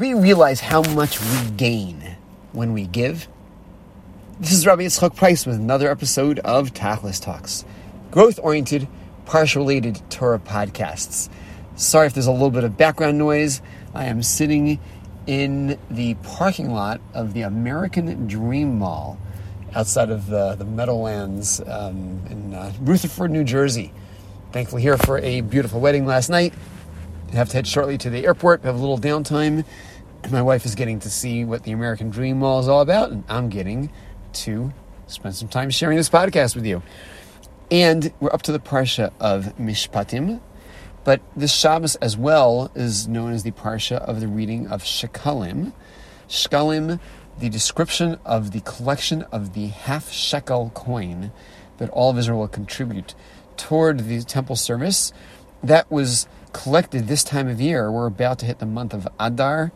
we realize how much we gain when we give? This is Rabbi Yitzchak Price with another episode of Tachlis Talks, growth-oriented, parsha-related Torah podcasts. Sorry if there's a little bit of background noise. I am sitting in the parking lot of the American Dream Mall outside of the, the Meadowlands um, in uh, Rutherford, New Jersey. Thankfully, here for a beautiful wedding last night. I have to head shortly to the airport, have a little downtime. My wife is getting to see what the American Dream Mall is all about, and I'm getting to spend some time sharing this podcast with you. And we're up to the Parsha of Mishpatim, but this Shabbos as well is known as the Parsha of the reading of Shekalim. Shekalim, the description of the collection of the half shekel coin that all of Israel will contribute toward the temple service. That was collected this time of year. We're about to hit the month of Adar,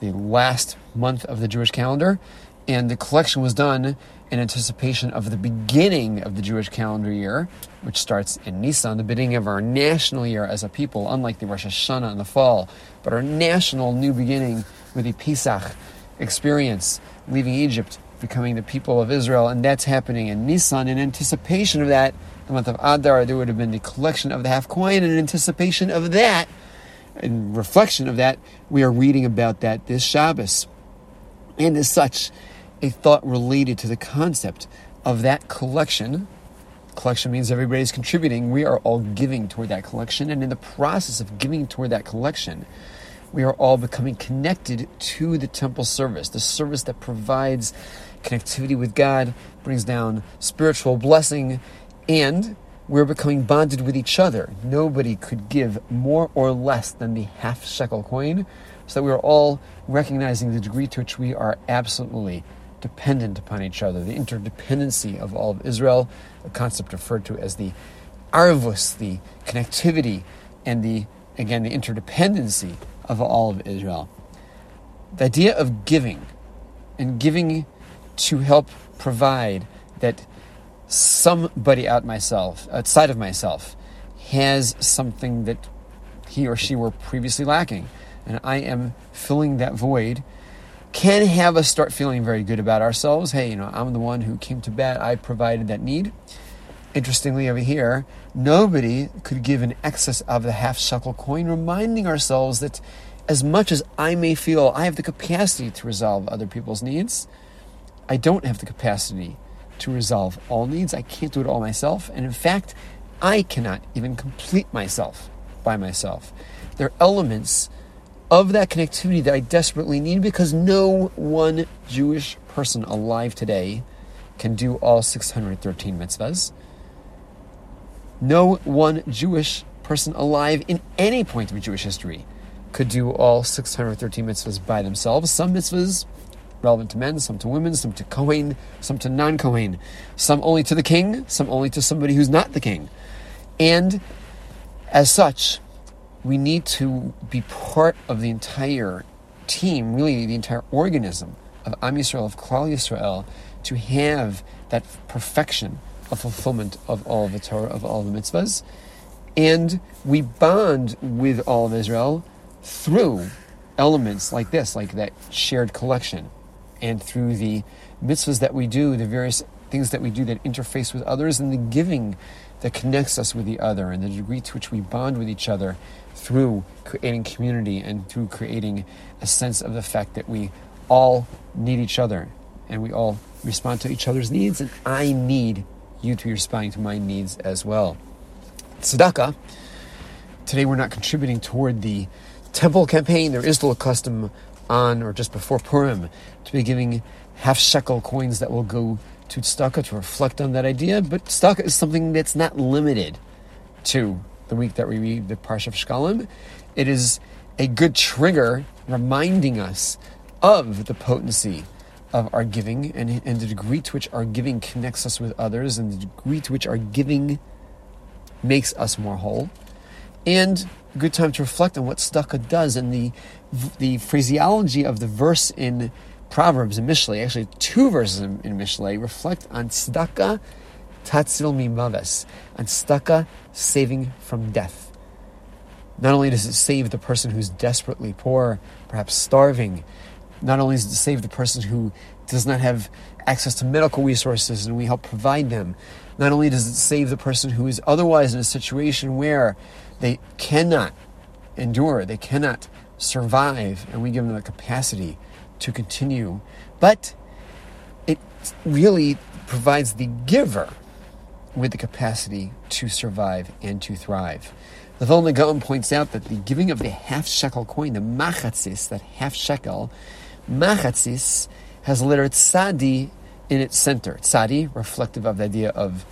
the last month of the Jewish calendar, and the collection was done in anticipation of the beginning of the Jewish calendar year, which starts in Nisan, the beginning of our national year as a people, unlike the Rosh Hashanah in the fall, but our national new beginning with the Pesach experience, leaving Egypt, becoming the people of Israel, and that's happening in Nisan. In anticipation of that, the month of Adar, there would have been the collection of the half coin, in anticipation of that, in reflection of that, we are reading about that this Shabbos. And as such, a thought related to the concept of that collection. Collection means everybody's contributing. We are all giving toward that collection. And in the process of giving toward that collection, we are all becoming connected to the temple service, the service that provides connectivity with God, brings down spiritual blessing, and we're becoming bonded with each other. Nobody could give more or less than the half shekel coin, so that we are all recognizing the degree to which we are absolutely dependent upon each other, the interdependency of all of Israel, a concept referred to as the arvus, the connectivity, and the again the interdependency of all of Israel. The idea of giving and giving to help provide that somebody out myself, outside of myself, has something that he or she were previously lacking. And I am filling that void can have us start feeling very good about ourselves. Hey, you know, I'm the one who came to bat, I provided that need. Interestingly, over here, nobody could give an excess of the half shekel coin, reminding ourselves that as much as I may feel I have the capacity to resolve other people's needs, I don't have the capacity to resolve all needs. I can't do it all myself. And in fact, I cannot even complete myself by myself. There are elements of that connectivity that I desperately need because no one Jewish person alive today can do all 613 mitzvahs. No one Jewish person alive in any point of Jewish history could do all 613 mitzvahs by themselves. Some mitzvahs relevant to men, some to women, some to Kohen, some to non Kohen, some only to the king, some only to somebody who's not the king. And as such, we need to be part of the entire team, really the entire organism of Am Yisrael, of Klal Yisrael, to have that perfection of fulfillment of all of the Torah, of all the mitzvahs. And we bond with all of Israel through elements like this, like that shared collection, and through the mitzvahs that we do, the various things that we do that interface with others, and the giving that connects us with the other, and the degree to which we bond with each other through creating community and through creating a sense of the fact that we all need each other and we all respond to each other's needs, and I need you to be responding to my needs as well. Tzedakah. Today we're not contributing toward the temple campaign. There is still a custom on or just before Purim to be giving half shekel coins that will go to tzedakah to reflect on that idea. But tzedakah is something that's not limited to the week that we read the Parsha of Shkalim. It is a good trigger reminding us of the potency of our giving and, and the degree to which our giving connects us with others and the degree to which our giving makes us more whole. And good time to reflect on what tzedakah does and the the phraseology of the verse in Proverbs and Mishlei, actually two verses in, in Mishlei, reflect on tzedakah tatzil mimaves, on tzedakah saving from death. Not only does it save the person who's desperately poor, perhaps starving, not only does it save the person who does not have access to medical resources and we help provide them, not only does it save the person who is otherwise in a situation where they cannot endure, they cannot survive, and we give them the capacity to continue, but it really provides the giver with the capacity to survive and to thrive. The Vilna Gaon points out that the giving of the half shekel coin, the machatzis, that half shekel, machatzis has the letter tzadi in its center. Tzadi, reflective of the idea of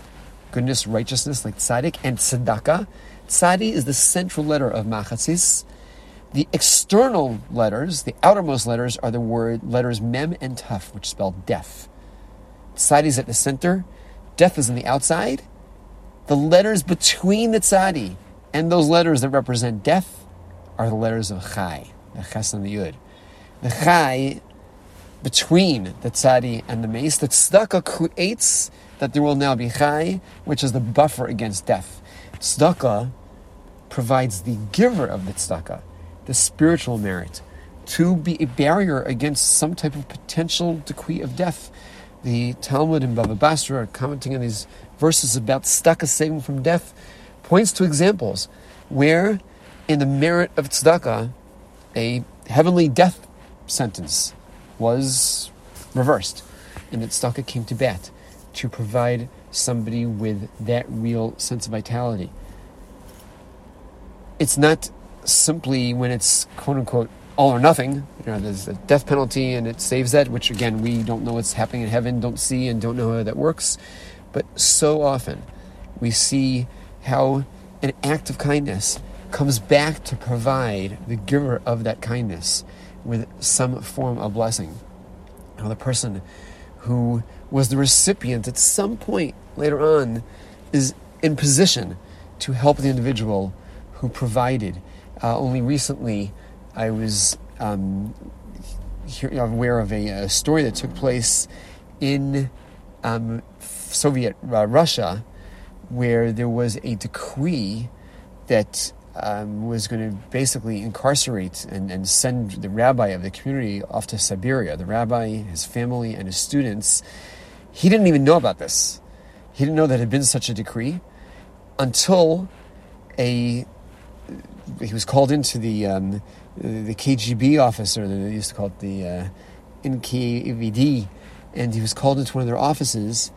goodness, righteousness, like tzaddik, and tzedakah. Tzadi is the central letter of machatzis. The external letters, the outermost letters, are the word letters mem and taf, which spell death. Tzadi is at the center, death is on the outside. The letters between the tzadi and those letters that represent death are the letters of chai, the ches and the yud. The chai between the tzadi and the mace, the tzedakah creates that there will now be chai, which is the buffer against death. Tzedakah provides the giver of the tzedakah, the spiritual merit, to be a barrier against some type of potential decree of death. The Talmud and Baba Basra are commenting on these verses about tzedakah saving from death, points to examples where, in the merit of tzedakah, a heavenly death sentence was reversed, and that tzedakah came to bat to provide somebody with that real sense of vitality. It's not simply when it's quote unquote all or nothing. You know, there's a death penalty and it saves that, which again we don't know what's happening in heaven, don't see, and don't know how that works. But so often we see how an act of kindness comes back to provide the giver of that kindness with some form of blessing. Now, the person who was the recipient at some point later on is in position to help the individual who provided. Uh, only recently, I was um, aware of a, a, story that took place in um, Soviet uh, Russia where there was a decree that um, was going to basically incarcerate and, and send the rabbi of the community off to Siberia. The rabbi, his family, and his students. He didn't even know about this. He didn't know that had been such a decree until a he was called into the um, the KGB officer. They used to call it the uh, NKVD, and he was called into one of their offices,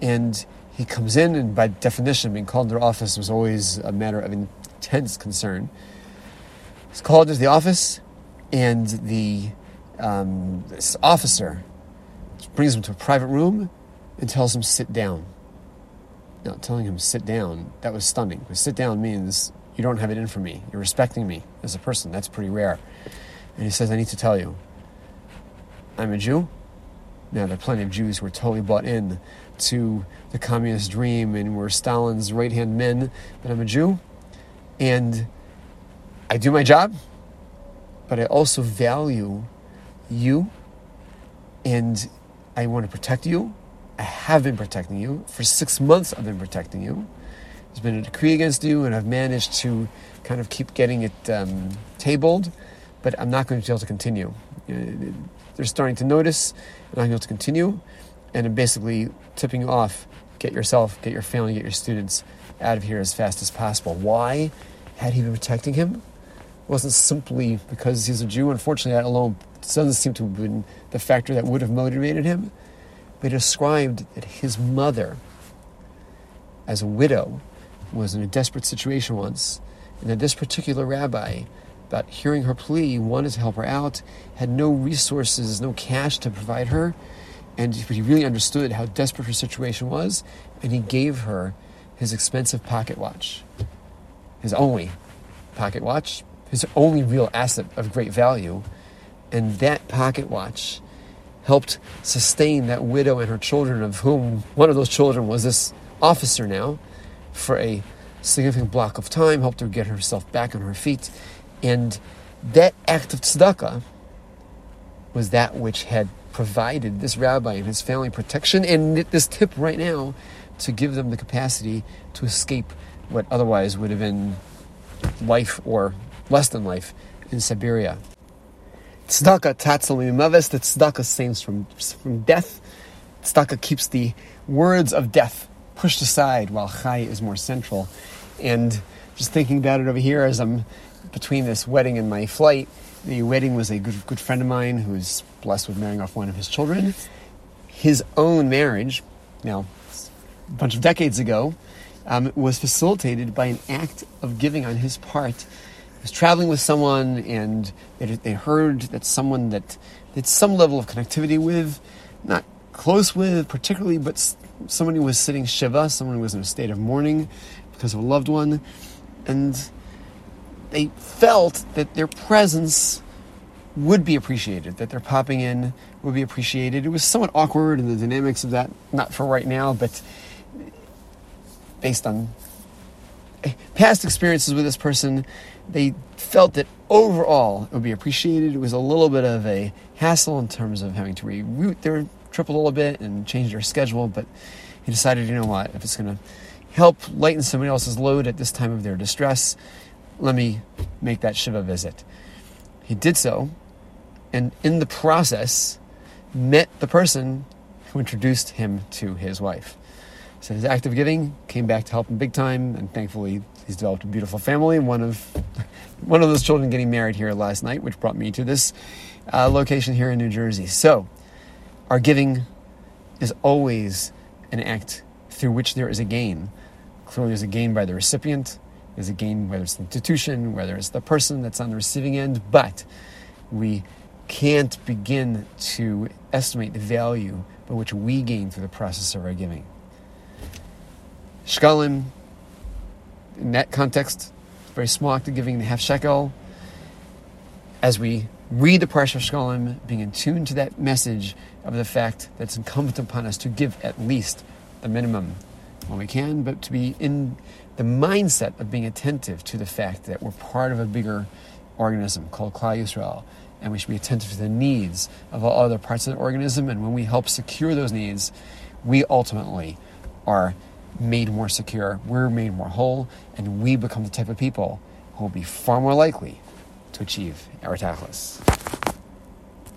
and he comes in, and by definition, being called into their office was always a matter of intense concern. He's called into the office, and the um, this officer brings him to a private room and tells him sit down. Now, telling him sit down that was stunning. Because sit down means you don't have it in for me. You're respecting me as a person. That's pretty rare. And he says, I need to tell you, I'm a Jew. Now, there are plenty of Jews who are totally bought in to the communist dream and were Stalin's right hand men, but I'm a Jew and I do my job, but I also value you and I want to protect you. I have been protecting you. For six months, I've been protecting you. There's been a decree against you, and I've managed to kind of keep getting it um, tabled, but I'm not going to be able to continue. They're starting to notice, and I'm able to continue, and I'm basically tipping off. Get yourself, get your family, get your students out of here as fast as possible. Why had he been protecting him? It wasn't simply because he's a Jew. Unfortunately, that alone doesn't seem to have been the factor that would have motivated him. But he described that his mother, as a widow, was in a desperate situation once, and that this particular rabbi, about hearing her plea, wanted to help her out, had no resources, no cash to provide her, and he really understood how desperate her situation was, and he gave her his expensive pocket watch, his only pocket watch, his only real asset of great value. And that pocket watch helped sustain that widow and her children, of whom one of those children was this officer now, for a significant block of time, helped her get herself back on her feet. And that act of tzedakah was that which had provided this rabbi and his family protection. And this tip right now to give them the capacity to escape what otherwise would have been life or less than life in Siberia. Tzedakah tatzal mimaves, the tzedakah saves from, from death. Tzedakah keeps the words of death pushed aside while chai is more central. And just thinking about it over here as I'm between this wedding and my flight, the wedding was a good, good friend of mine who was blessed with marrying off one of his children. His own marriage, now a bunch of decades ago, um, was facilitated by an act of giving on his part. Was traveling with someone, and they, they heard that someone that had some level of connectivity with, not close with particularly, but someone was sitting shiva, someone who was in a state of mourning because of a loved one, and they felt that their presence would be appreciated, that their popping in would be appreciated. It was somewhat awkward in the dynamics of that, not for right now, but based on eh, past experiences with this person, they felt that overall it would be appreciated. It was a little bit of a hassle in terms of having to reroute their trip a little bit and change their schedule, but he decided, you know what, if it's going to help lighten somebody else's load at this time of their distress, let me make that Shiva visit. He did so, and in the process, met the person who introduced him to his wife. So his act of giving came back to help him big time, and thankfully he's developed a beautiful family. One of one of those children getting married here last night, which brought me to this uh, location here in New Jersey. So our giving is always an act through which there is a gain. Clearly, there's a gain by the recipient. There's a gain whether it's the institution, whether it's the person that's on the receiving end, but we can't begin to estimate the value by which we gain through the process of our giving. Shkalim, in that context, very small act of giving the half shekel. As we read the Parsha Shkalim, being in tune to that message of the fact that it's incumbent upon us to give at least the minimum when we can, but to be in the mindset of being attentive to the fact that we're part of a bigger organism called Klal Yisrael, and we should be attentive to the needs of all other parts of the organism. And when we help secure those needs, we ultimately are made more secure, we're made more whole, and we become the type of people who will be far more likely to achieve our tachlis.